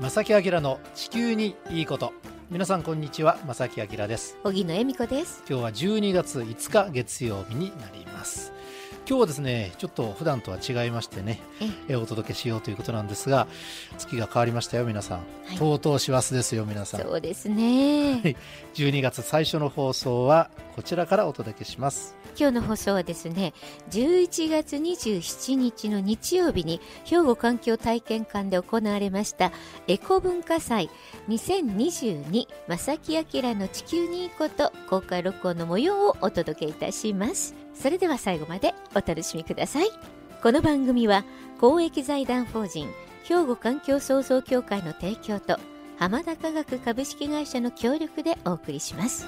正木明の地球にいいこと。皆さんこんにちは正木明です。荻野恵美子です。今日は12月5日月曜日になります今日はですねちょっと普段とは違いましてねえお届けしようということなんですが月が変わりましたよ皆さん、はい、とうとう師走ですよ皆さん。そうですね。12月最初の放送はこちらからお届けします。今日の放送はですね11月27日の日曜日に兵庫環境体験館で行われましたエコ文化祭2022正木明の地球にいいこと公開録音の模様をお届けいたします。それでは最後までおお楽しみくださいこの番組は公益財団法人兵庫環境創造協会の提供と浜田科学株式会社の協力でお送りします。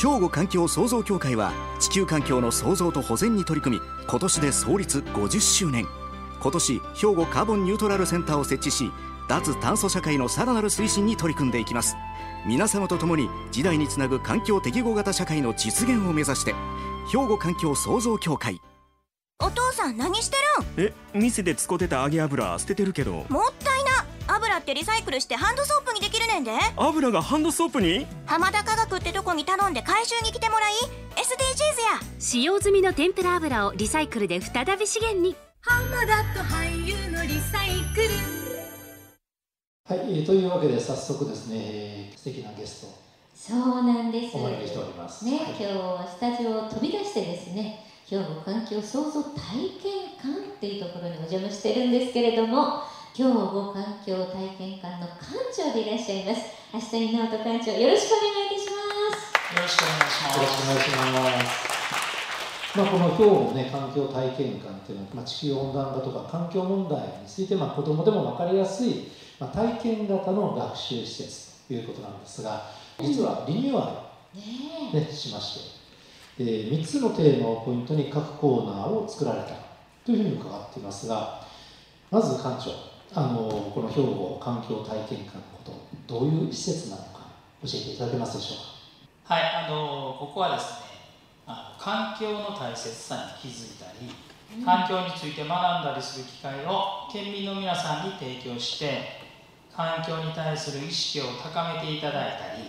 兵庫環境創造協会は地球環境の創造と保全に取り組み今年で創立50周年今年兵庫カーボンニュートラルセンターを設置し脱炭素社会のさらなる推進に取り組んでいきます。皆様と共に時代につなぐ環境適合型社会の実現を目指して兵庫環境創造協会。お父さん何してるん？え店で使ってた揚げ油捨ててるけど。もったいな。油ってリサイクルしてハンドソープにできるねんで。油がハンドソープに？浜田科学ってとこに頼んで回収に来てもらい SDGs や。使用済みの天ぷら油をリサイクルで再び資源に。浜田と俳優のリサイクルはい、えー、というわけで早速ですね、えー、素敵なゲスト。そうなんです。お招きしております。ね、はい、今日はスタジオを飛び出してですね今日も環境創造体験館っていうところにお邪魔してるんですけれども兵庫環境体験館の館長でいらっしゃいます。明日に直人館長よろしくお願いいたします。よろしくお願いします。よろしくお願いしますまあ、この兵庫ね環境体験館っていうのは、まあ、地球温暖化とか環境問題について、まあ、子どもでも分かりやすい、まあ、体験型の学習施設ということなんですが実はリニューアル、ね、ね、しましてで3つのテーマをポイントに各コーナーを作られたというふうに伺っていますがまず館長あのこの兵庫環境体験館のことどういう施設なのか教えていただけますでしょうか？はいあのここはですねあの環境の大切さに気づいたり環境について学んだりする機会を県民の皆さんに提供して環境に対する意識を高めていただいたり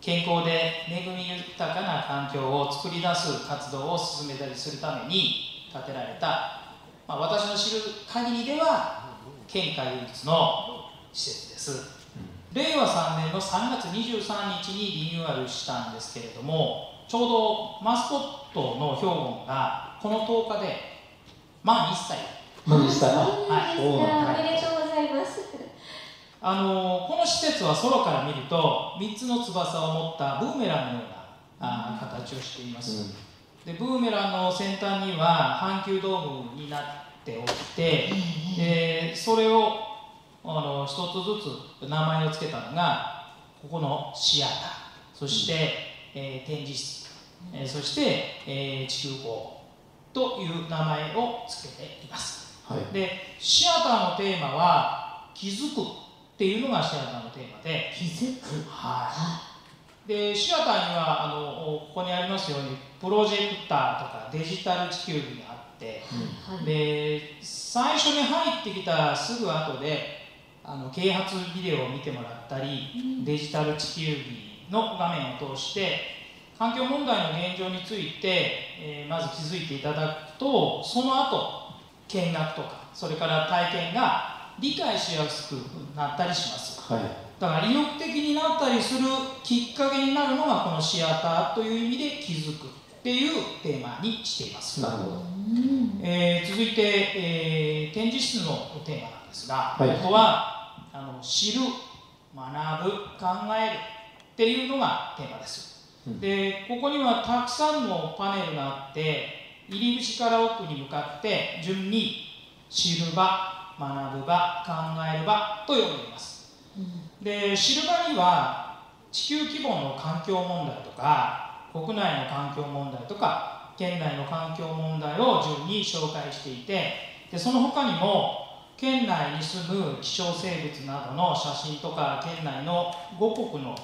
健康で恵み豊かな環境を作り出す活動を進めたりするために建てられた、まあ、私の知る限りでは県下唯一の施設です、うん、令和3年の3月23日にリニューアルしたんですけれどもちょうどマスコットの標本がこの10日で満1歳。満1歳。はい、おめでとうございますあのこの施設は空から見ると3つの翼を持ったブーメランのようなあ形をしています、うん、でブーメランの先端には阪急ドームになっておいて、でそれをあの一つずつ名前を付けたのがここのシアター。そして、うん、えー、展示室、えー、そして、えー、地球港という名前を付けています、はい、でシアターのテーマは「気づく」っていうのがシアターのテーマで。気づく。はい。でシアターにはあのここにありますようにプロジェクターとかデジタル地球儀があって、うん、で最初に入ってきたすぐ後であの啓発ビデオを見てもらったり、うん、デジタル地球儀の画面を通して環境問題の現状について、えー、まず気づいていただくとその後見学とかそれから体験が理解しやすくなったりします、はい、だから意欲的になったりするきっかけになるのがこのシアターという意味で気づくっていうテーマにしています。なるほど、えー、続いて、えー、展示室のテーマなんですが、はい、ここはあの知る学ぶ考えるっていうのがテーマです、うん、でここにはたくさんのパネルがあって入り口から奥に向かって順に知る場学ぶ場考える場と呼んでいます、うん、で知る場には地球規模の環境問題とか国内の環境問題とか県内の環境問題を順に紹介していてでその他にも県内に住む希少生物などの写真とか県内の五国の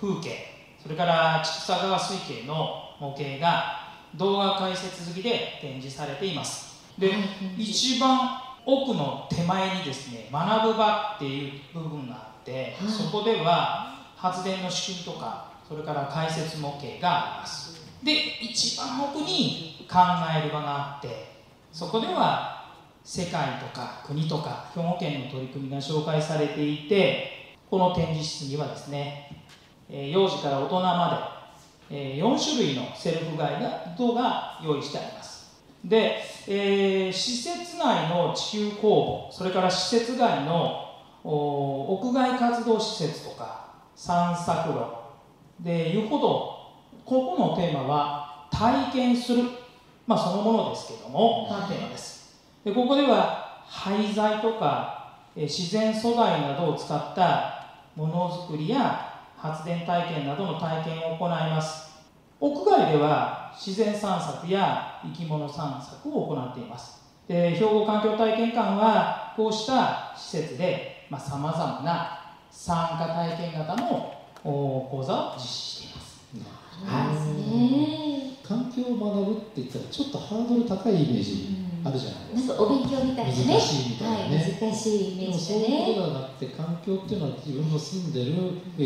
風景それから畜産川水系の模型が動画解説好きで展示されています。で一番奥の手前にですね学ぶ場っていう部分があって、はいそこでは発電の仕組みとかそれから解説模型があります。で一番奥に考える場があってそこでは世界とか国とか兵庫県の取り組みが紹介されていてこの展示室にはですね、えー幼児から大人まで、えー4種類のセルフガイドが用意してありますで、えー施設内の地球公募それから施設外のお屋外活動施設とか散策路。でいうほどここのテーマは体験する、まあ、そのものですけども、がテーマです。でここでは廃材とかえー自然素材などを使ったものづくりや発電体験などの体験を行います屋外では自然散策や生き物散策を行っています。で兵庫環境体験館はこうした施設でさまざ、まな参加体験型のお講座を実施しています。そうですね環境を学ぶって言ったらちょっとハードル高いイメージあるじゃないですか、なんかお勉強みたいなね。難しいみたいなね。はい、難しいイメージだそういうことねではなくて環境っていうのは自分の住んでる、え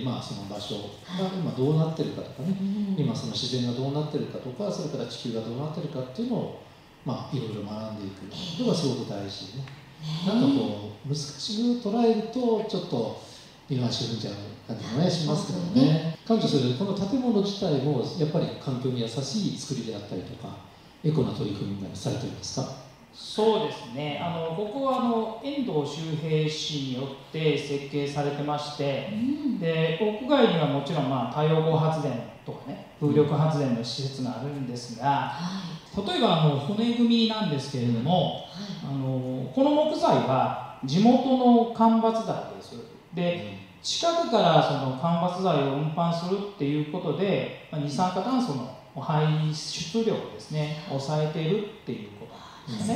ーまあ、その場所が今どうなってるかとかね、うん。今その自然がどうなってるかとかそれから地球がどうなってるかっていうのを、まあ、いろいろ学んでいくことがすごく大事でね。なんかこう難しく捉えるとちょっと見回し踏んじゃう感じもねしますけどね。感謝するこの建物自体もやっぱり環境に優しい作りであったりとかエコな取り組みがされてるんですか？そうですね。あのここはあの遠藤周平氏によって設計されてましてうん。で屋外にはもちろん、まあ、太陽光発電とかね風力発電の施設があるんですがはい。例えばあの骨組みなんですけれども、はい。あのこの木材は地元の間伐材ですで近くからその間伐材を運搬するっていうことで、まあ二酸化炭素の排出量をですね抑えているっていうことですね。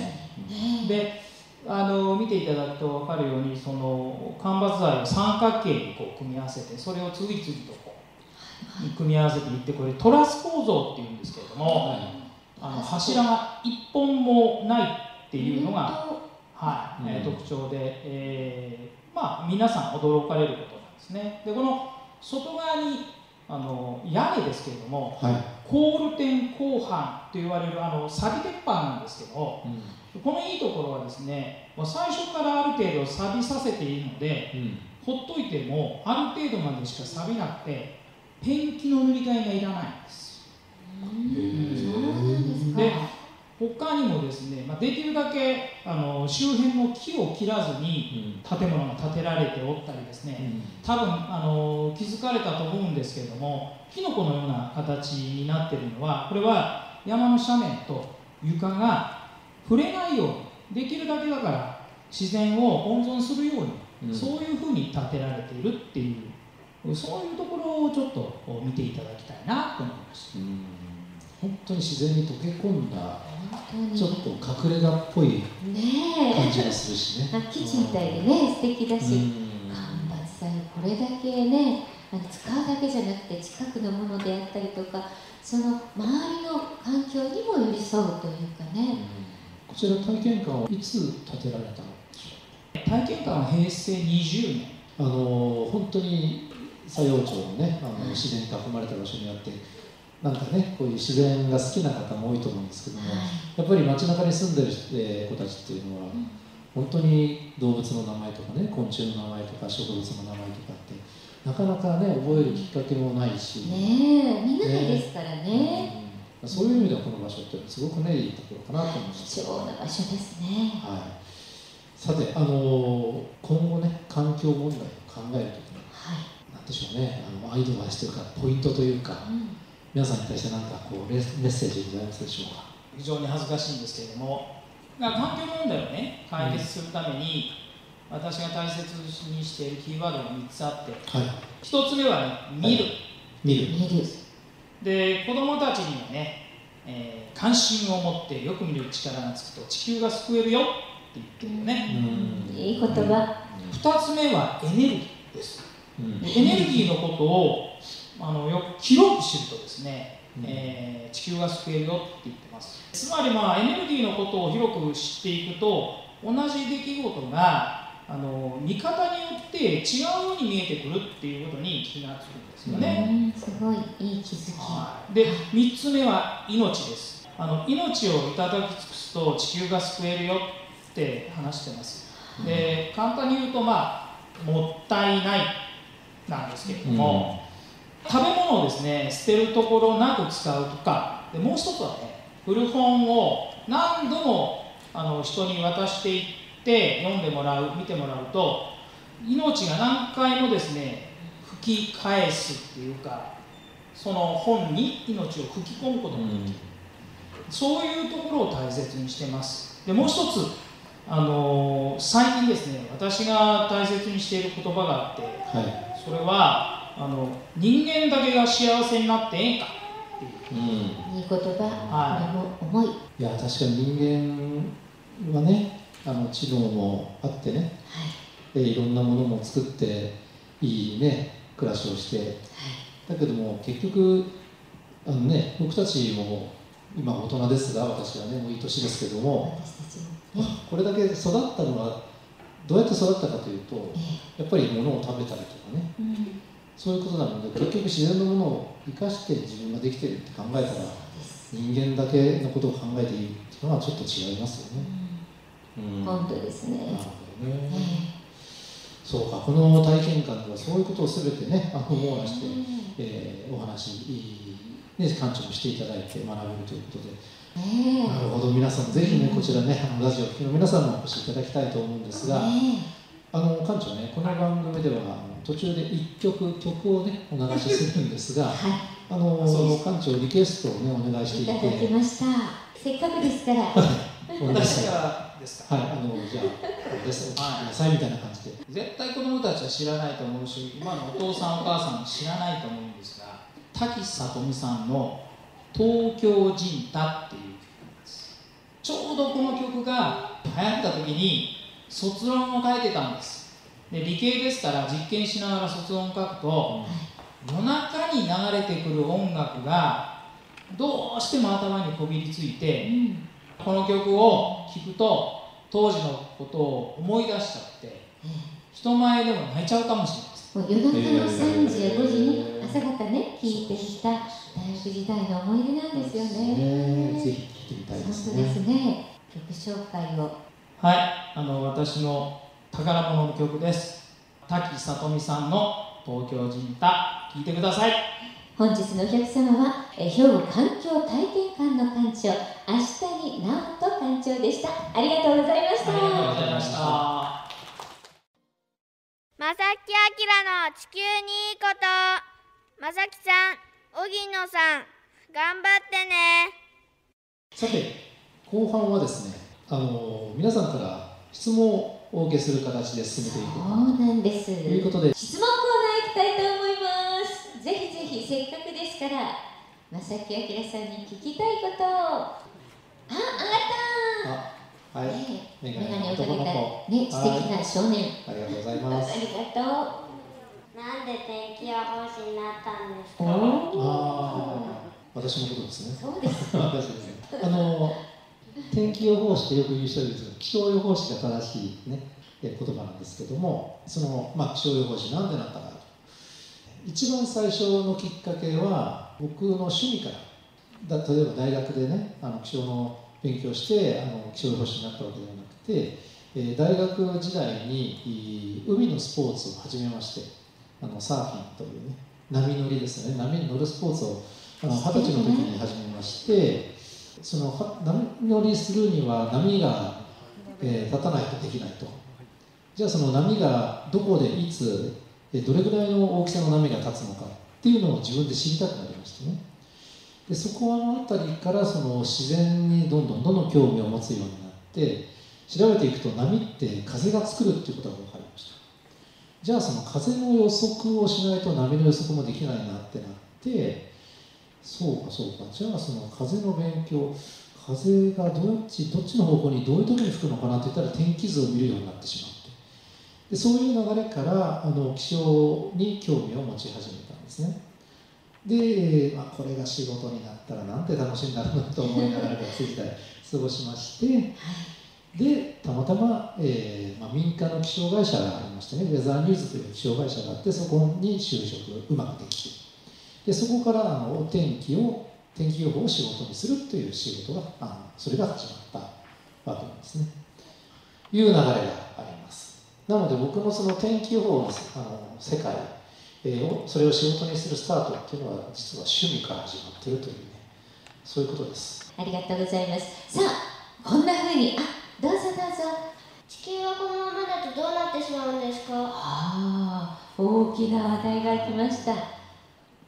ねであの見ていただくと分かるようにその間伐材を三角形にこう組み合わせてそれを次々とこう組み合わせていってこれトラス構造っていうんですけれども、あの柱が一本もないっていうのが、はいえ特徴で、えーまあ、皆さん驚かれることなんですね。でこの外側にあの屋根ですけれどもはい、コールテン鋼板と言われるあの錆鉄板なんですけどうん。このいいところはですねもう最初からある程度錆びさせているのでうん。ほっといてもある程度までしか錆びなくてペンキの塗り替えがいらないんです。うん。そうなんですか。で他にもですね、まあ、できるだけあの周辺の木を切らずに建物が建てられておったりですね、多分あの気づかれたと思うんですけれどもキノコのような形になっているのはこれは山の斜面と床が触れないようにできるだけだから自然を温存するように、うん。そういうふうに建てられているっていうそういうところをちょっと見ていただきたいなと思いました。うん本当に自然に溶け込んだちょっと隠れ家っぽいね感じがするしね。え基地みたいでね素敵だし、うん。間伐材これだけね使うだけじゃなくて近くのものであったりとかその周りの環境にも寄り添うというかね、こちら体験館はいつ建てられたのでしょ体験館は平成20年。うあの本当に佐用町のねあの自然に囲まれた場所にあってなんかねこういう自然が好きな方も多いと思うんですけども、やっぱり街中に住んでるえー子たちっていうのは、本当に動物の名前とかね昆虫の名前とか植物の名前とかってなかなかね覚えるきっかけもないし、ねえみんなないですからね。うん。そういう意味ではこの場所ってすごくねいいところかなと思います貴重な場所ですね。はい、さて、あの今後ね環境問題を考えるときにはい、何でしょうねあのアイドバイスというかポイントというかうん皆さんに対して何かこうレメッセージございますでしょうか？非常に恥ずかしいんですけれどもが環境問題をね解決するために、私が大切にしているキーワードが3つあってはい。1つ目はね見る、見る。見る。で子どもたちにはね、えー関心を持ってよく見る力がつくと地球が救えるよって言ってるよね、うん。いい言葉。2つ目はエネルギーです。うん。エネルギーのことをあのよく広く知るとですね、うん。えー地球が救えるよって言ってます。つまりまあエネルギーのことを広く知っていくと同じ出来事があの見方によって違うように見えてくるっていうことに気がつくんですよね、うんすごいいい気づき。はい、で3つ目は命です。あの命をいただき尽くすと地球が救えるよって話してます。で簡単に言うとまあもったいないなんですけれども、食べ物をですね捨てるところなく使うとかでもう一つはね古本を何度もあの人に渡していって読んでもらう見てもらうと命が何回もですね吹き返すっていうかその本に命を吹き込むことができる、そういうところを大切にしてます。でもう一つあの最近ですね私が大切にしている言葉があってはい。それはあの人間だけが幸せになってええんか。っていううん。いい言葉、はこれも重い。いや確かに人間はねあの知能もあってね、でいろんなものも作っていいね暮らしをして。だけども結局あのね僕たちも今大人ですが私はねもういい年ですけども。私たちもね。これだけ育ったのはどうやって育ったかというとえやっぱり物を食べたりとかね。えうんそういうことなので結局自然のものを生かして自分ができてるって考えたら人間だけのことを考えていいっていうのはちょっと違いますよね。うん。本当ですね。なるほどね。えそうか、この体験館ではそういうことをすべてね、網羅して、ええーお話、ね、館長もしていただいて学べるということで、ええ。なるほど、皆さん、ぜひね、こちらね、あのラジオを聴きの皆さんもお越しいただきたいと思うんですが、あの館長ね、この番組ではあの途中で一曲、曲をね、お流しするんですが、はあの館長、リクエストをね、お願いしい、いて。いただきて、ました。せっかくですから。私がですか？はい、あの、じゃあ、です、お聞きくださいみたいな感じで。絶対子供たちは知らないと思うし今のお父さんお母さんも知らないと思うんですが滝里美さんの「東京ジンタ」っていう曲なんです。ちょうどこの曲が流行った時に卒論を書いてたんですで理系ですから実験しながら卒論を書くと夜中に流れてくる音楽がどうしても頭にこびりついてうんこの曲を聴くと当時のことを思い出しちゃって人前でも泣いちゃうかもしれないですもう夜中の3時や5時に朝方ね聞いてきた大学時代の思い出なんですよね。ねぜひ聴いてみたい本です当ですね。ね。曲紹介を。はいあの私の宝物の曲です。滝里美さんの「東京人太」聴いてください。本日のお客様はえ兵庫環境体験館の館長足谷直人館長でした。ありがとうございました。ありがとうございました。まさきあきらの地球にいいこと。まさきさん荻野さん頑張ってね。さて、後半はですね、あの皆さんから質問をお受けする形で進めていこそうなんです。ということで、質問コーナー行きたいと思います。ぜひぜひせっかくですから、正木明さんに聞きたいことを。あ、ああ、はがっい、た。ね、メガネをかけた子、ね、素敵な少年。ありがとうございあます。りがとう。なんで天気予報士になったんですおか？ああ、私のことですね。そうです。私ですね。あの天気予報士ってよく言う人いるんですけど、気象予報士が正しいね言葉なんですけども、そのまあ気象予報士なんでなったかと。一番最初のきっかけは僕の趣味から。だ例えば大学でね、あの気象の勉強してあの気象予報士になったわけではなくて、えー大学時代に海のスポーツを始めまして、あのサーフィンというね波乗りですね、波に乗るスポーツを二十歳の時に始めまして、その波乗りするには波が、えー立たないとできないと。じゃあその波がどこでいつ、どれぐらいの大きさの波が立つのかっていうのを自分で知りたくなりましてね。でそこの辺りからその自然にどんどんどんどん興味を持つようになって調べていくと波って風が作るっていうことが分かりましたじゃあその風の予測をしないと波の予測もできないなってなってそうかそうか。じゃあその風の勉強風がどっちどっちの方向にどういう時に吹くのかなって言ったら天気図を見るようになってしまって。でそういう流れからあの気象に興味を持ち始めたんですね。で、まあ、これが仕事になったらなんて楽しいんだろうなと思いながら学生時代過ごしまして、でたまたま、えーまあ、民間の気象会社がありましてねウェザーニューズという気象会社があってそこに就職うまくできてでそこからあのお天気を天気予報を仕事にするという仕事があのそれが始まったわけなんですね。いう流れがあります。なので僕のその天気予報のあの世界、えーをそれを仕事にするスタートっていうのは実は趣味から始まっているというねそういうことです。ありがとうございます。さあこんな風にあどうぞどうぞ。地球はこのままだとどうなってしまうんですか？ああ大きな話題が来ました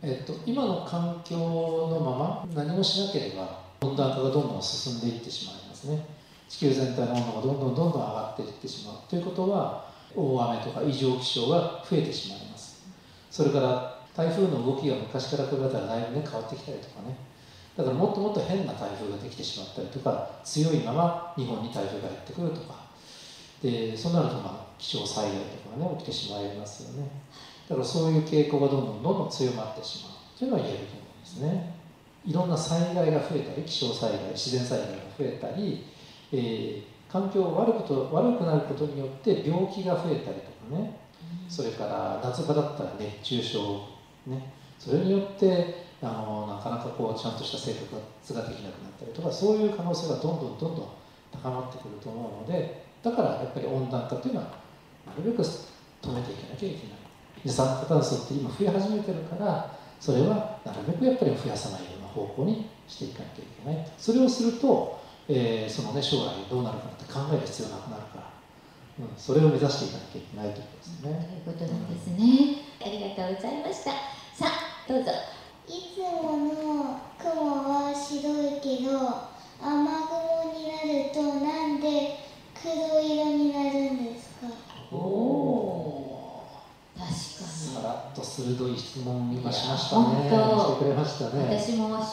えっと、今の環境のまま何もしなければ温暖化がどんどん進んでいってしまいますね。地球全体の温度がどんどんどんどん上がっていってしまう。ということは大雨とか異常気象が増えてしまいます。それから台風の動きが昔から比べたらだいぶね変わってきたりとかね。だからもっともっと変な台風ができてしまったりとか強いまま日本に台風がやってくるとか。でそうなるとまあ気象災害とかがね起きてしまいますよね。だからそういう傾向がどんどんどんどん強まってしまう。というのは言えると思うんですね。いろんな災害が増えたり気象災害自然災害が増えたり、えー環境が悪くと悪くなることによって病気が増えたりとかね、それから夏場だったら熱中症、ね、それによってあのなかなかこうちゃんとした生活ができなくなったりとかそういう可能性がどんどんどんどん高まってくると思うのでだからやっぱり温暖化というのはなるべく止めていかなきゃいけない。二酸化炭素って今増え始めてるからそれはなるべくやっぱり増やさないような方向にしていかなきゃいけない。それをすると、えーそのね将来どうなるかって考える必要なくなるから、うん、それを目指していかなきゃいけないということですとねいうことなんですね。ありがとうございました。さあどうぞ。いつもの雲は白いけど雨雲になるとなんで黒色になるんですか？お確かさらっと鋭い質問今しましたいねしてくれましたにね。私も知らない。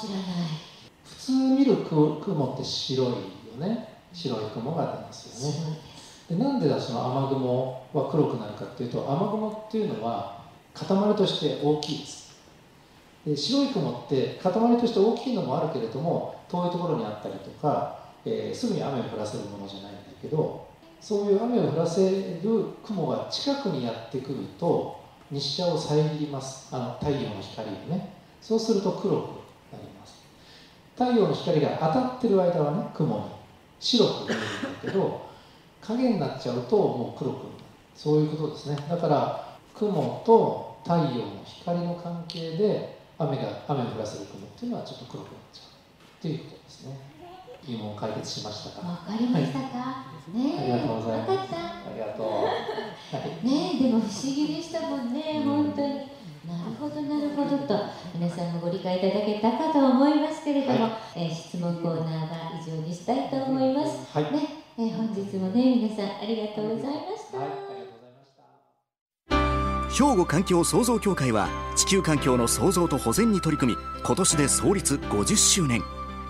普通見る雲雲って白いよね。白い雲が出ますよね。でなんでだその雨雲は黒くなるかっていうと雨雲っていうのは塊として大きいです。で白い雲って塊として大きいのもあるけれども遠いところにあったりとか、えーすぐに雨を降らせるものじゃないんだけどそういう雨を降らせる雲が近くにやってくると日射を遮ります。あの太陽の光をね。そうすると黒くなります。太陽の光が当たってる間はね雲に白く見えるんだけど影になっちゃうともう黒くなるそういうことですね。だから雲と太陽の光の関係で雨が雨を降らせる雲っていうのはちょっと黒くなっちゃうっていうことですね。疑問解決しましたか？わかりましたか、ねありがとうございます。ありがとう、はい。ねえでも不思議でしたもんね、本当に。なるほどなるほどと。皆さんもご理解いただけたかと思いますけれども、えー質問コーナーは以上にしたいと思います、はい、ね。えー本日もね皆さんありがとうございました、はい、ありがとうございました。兵庫環境創造協会は地球環境の創造と保全に取り組み今年で創立50周年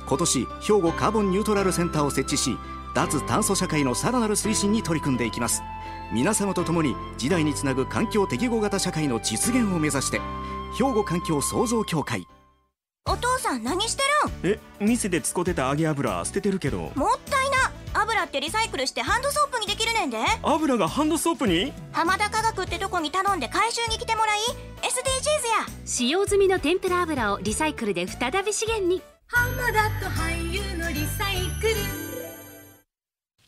今年兵庫カーボンニュートラルセンターを設置し脱炭素社会のさらなる推進に取り組んでいきます。皆様と共に時代につなぐ環境適合型社会の実現を目指して兵庫環境創造協会。お父さん何してるん？え店で使ってた揚げ油捨ててるけど。もったいな。油ってリサイクルしてハンドソープにできるねんで。油がハンドソープに？浜田科学ってとこに頼んで回収に来てもらい？SDGs や。使用済みの天ぷら油をリサイクルで再び資源に浜田と俳優のリサイクル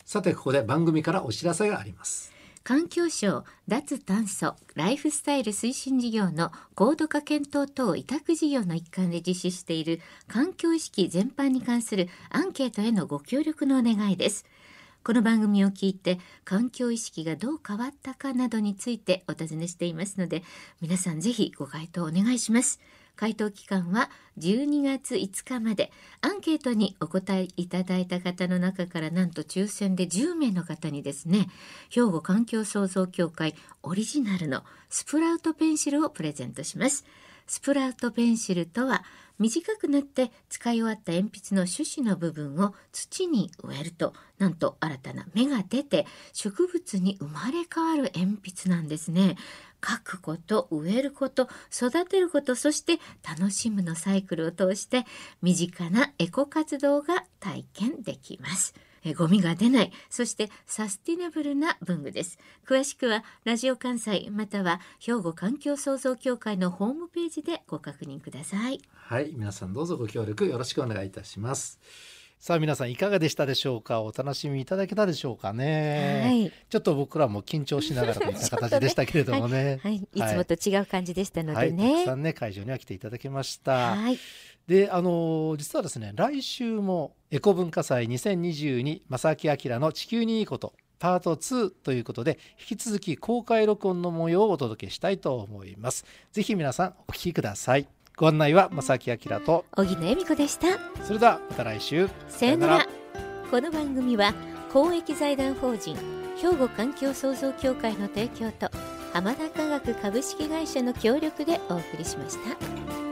さてここで番組からお知らせがあります環境省脱炭素ライフスタイル推進事業の高度化検討等委託事業の一環で実施している環境意識全般に関するアンケートへのご協力のお願いです。この番組を聞いて環境意識がどう変わったかなどについてお尋ねしていますので皆さんぜひご回答お願いします。回答期間は12月5日まで。アンケートにお答えいただいた方の中からなんと抽選で10名の方にですね兵庫環境創造協会オリジナルのスプラウトペンシルをプレゼントします。スプラウトペンシルとは短くなって使い終わった鉛筆の種子の部分を土に植えるとなんと新たな芽が出て植物に生まれ変わる鉛筆なんですね書くこと植えること育てることそして楽しむのサイクルを通して身近なエコ活動が体験できます。えゴミが出ない。そしてサスティナブルな文具です。詳しくはラジオ関西または兵庫環境創造協会のホームページでご確認ください。はい皆さんどうぞご協力よろしくお願いいたします。さあ皆さんいかがでしたでしょうか？お楽しみいただけたでしょうかね、はい。ちょっと僕らも緊張しながらといった形でしたけれどもね。はい、い。つもと違う感じでしたのはい、たでねくさんね会場には来ていただきました、はい。であの実はですね来週もエコ文化祭2022正木明の地球にいいことパート2ということで引き続き公開録音の模様をお届けしたいと思います。ぜひ皆さんお聞きください。ご案内は正木明と。荻野恵美子でした。それではまた来週。さよなら。この番組は公益財団法人兵庫環境創造協会の提供と浜田科学株式会社の協力でお送りしました。